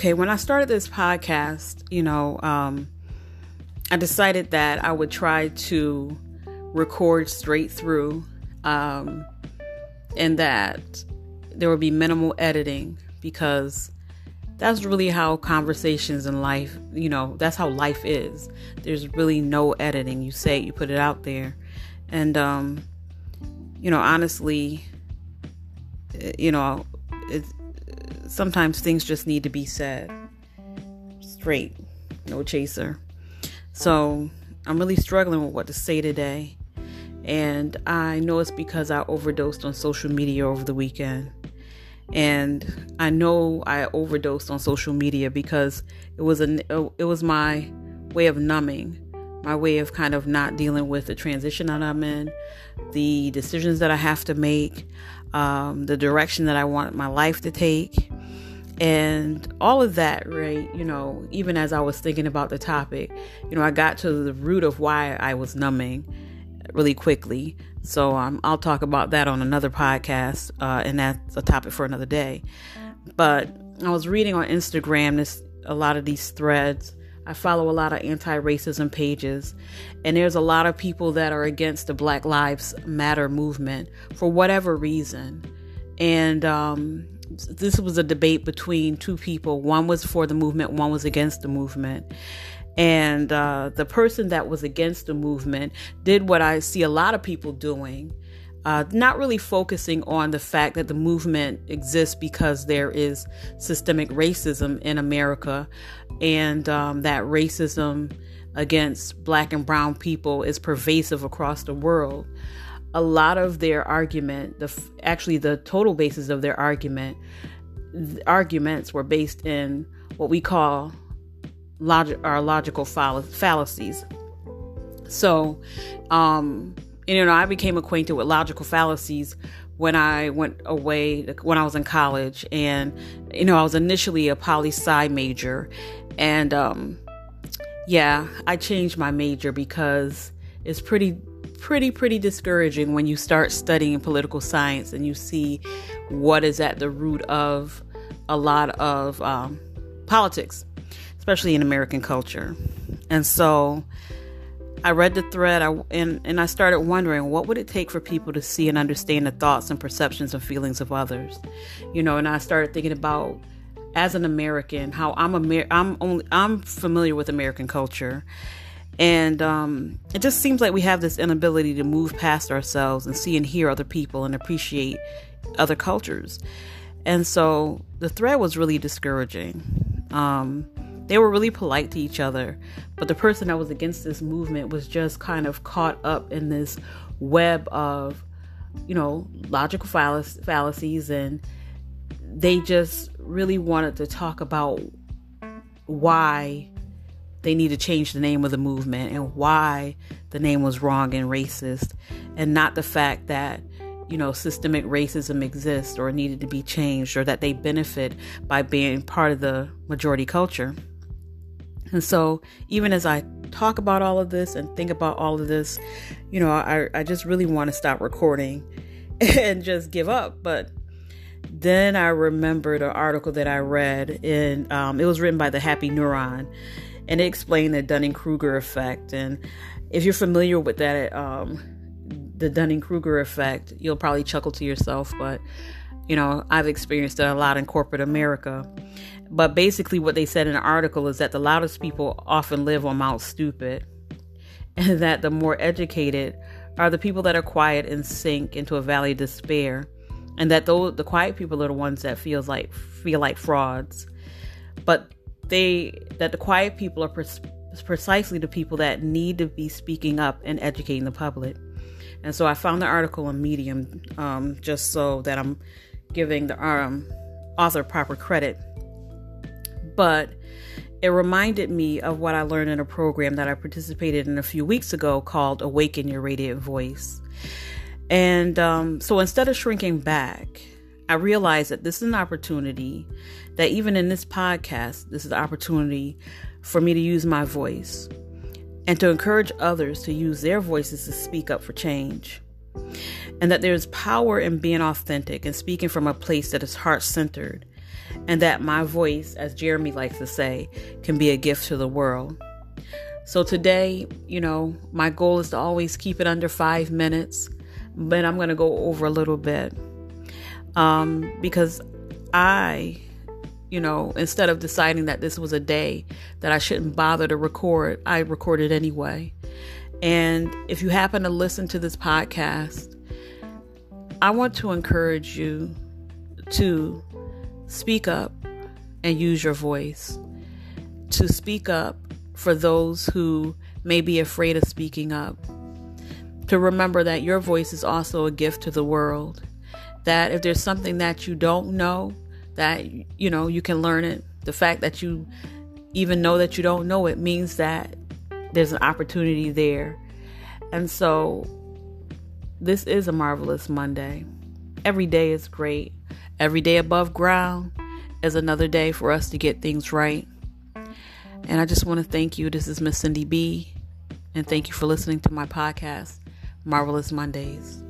Okay, when I started this podcast, you know, um, I decided that I would try to record straight through um, and that there would be minimal editing because that's really how conversations in life, you know, that's how life is. There's really no editing. You say it, you put it out there. And, um, you know, honestly, eh, you know, it, sometimes things just need to be said straight, no chaser. So I'm really struggling with what to say today. And I know it's because I overdosed on social media over the weekend. And I know I overdosed on social media because it was a it was my way of numbing, my way of kind of not dealing with the transition that I'm in, the decisions that I have to make, um, the direction that I want my life to take, and all of that. Right, you know, even as I was thinking about the topic, you know, I got to the root of why I was numbing really quickly. So um, I'll talk about that on another podcast, uh, and that's a topic for another day. But I was reading on Instagram this a lot of these threads. I follow a lot of anti-racism pages, and there's a lot of people that are against the Black Lives Matter movement for whatever reason. And um, this was a debate between two people. One was for the movement, one was against the movement. And uh, the person that was against the movement did what I see a lot of people doing, uh, not really focusing on the fact that the movement exists because there is systemic racism in America and um, that racism against black and brown people is pervasive across the world. A lot of their argument, the actually the total basis of their argument, the arguments were based in what we call logic are logical fall- fallacies. So, um, you know, I became acquainted with logical fallacies when I went away when I was in college, and you know, I was initially a poli sci major, and um, yeah, I changed my major because it's pretty pretty pretty discouraging when you start studying political science and you see what is at the root of a lot of um, politics especially in American culture. And so I read the thread I, and, and I started wondering what would it take for people to see and understand the thoughts and perceptions and feelings of others. You know, and I started thinking about as an American how I'm Amer- I'm only I'm familiar with American culture. And um, it just seems like we have this inability to move past ourselves and see and hear other people and appreciate other cultures. And so the thread was really discouraging. Um, they were really polite to each other, but the person that was against this movement was just kind of caught up in this web of, you know, logical fallac- fallacies, and they just really wanted to talk about why they need to change the name of the movement and why the name was wrong and racist, and not the fact that you know, systemic racism exists or needed to be changed or that they benefit by being part of the majority culture. And so, even as I talk about all of this and think about all of this, you know, I, I just really want to stop recording and just give up. But then I remembered an article that I read, and um, it was written by the Happy Neuron, and it explained the Dunning Kruger effect. And if you're familiar with that, um, the Dunning Kruger effect, you'll probably chuckle to yourself, but you know, I've experienced it a lot in corporate America. But basically, what they said in the article is that the loudest people often live on Mount Stupid, and that the more educated are the people that are quiet and sink into a valley of despair, and that those the quiet people are the ones that feels like feel like frauds. But they that the quiet people are pres- precisely the people that need to be speaking up and educating the public. And so I found the article on Medium um, just so that I'm giving the um, author proper credit but it reminded me of what I learned in a program that I participated in a few weeks ago called Awaken Your Radiant Voice. And um, so instead of shrinking back, I realized that this is an opportunity that even in this podcast, this is an opportunity for me to use my voice and to encourage others to use their voices to speak up for change. And that there's power in being authentic and speaking from a place that is heart centered and that my voice, as Jeremy likes to say, can be a gift to the world. So today, you know, my goal is to always keep it under five minutes, but I'm going to go over a little bit um, because I, you know, instead of deciding that this was a day that I shouldn't bother to record, I recorded anyway. And if you happen to listen to this podcast, I want to encourage you to speak up and use your voice, to speak up for those who may be afraid of speaking up, to remember that your voice is also a gift to the world. That if there's something that you don't know, that you know you can learn it. The fact that you even know that you don't know it means that there's an opportunity there. And so this is a marvelous Monday. Every day is great. Every day above ground is another day for us to get things right. And I just want to thank you. This is Miss Cindy B. And thank you for listening to my podcast, Marvelous Mondays.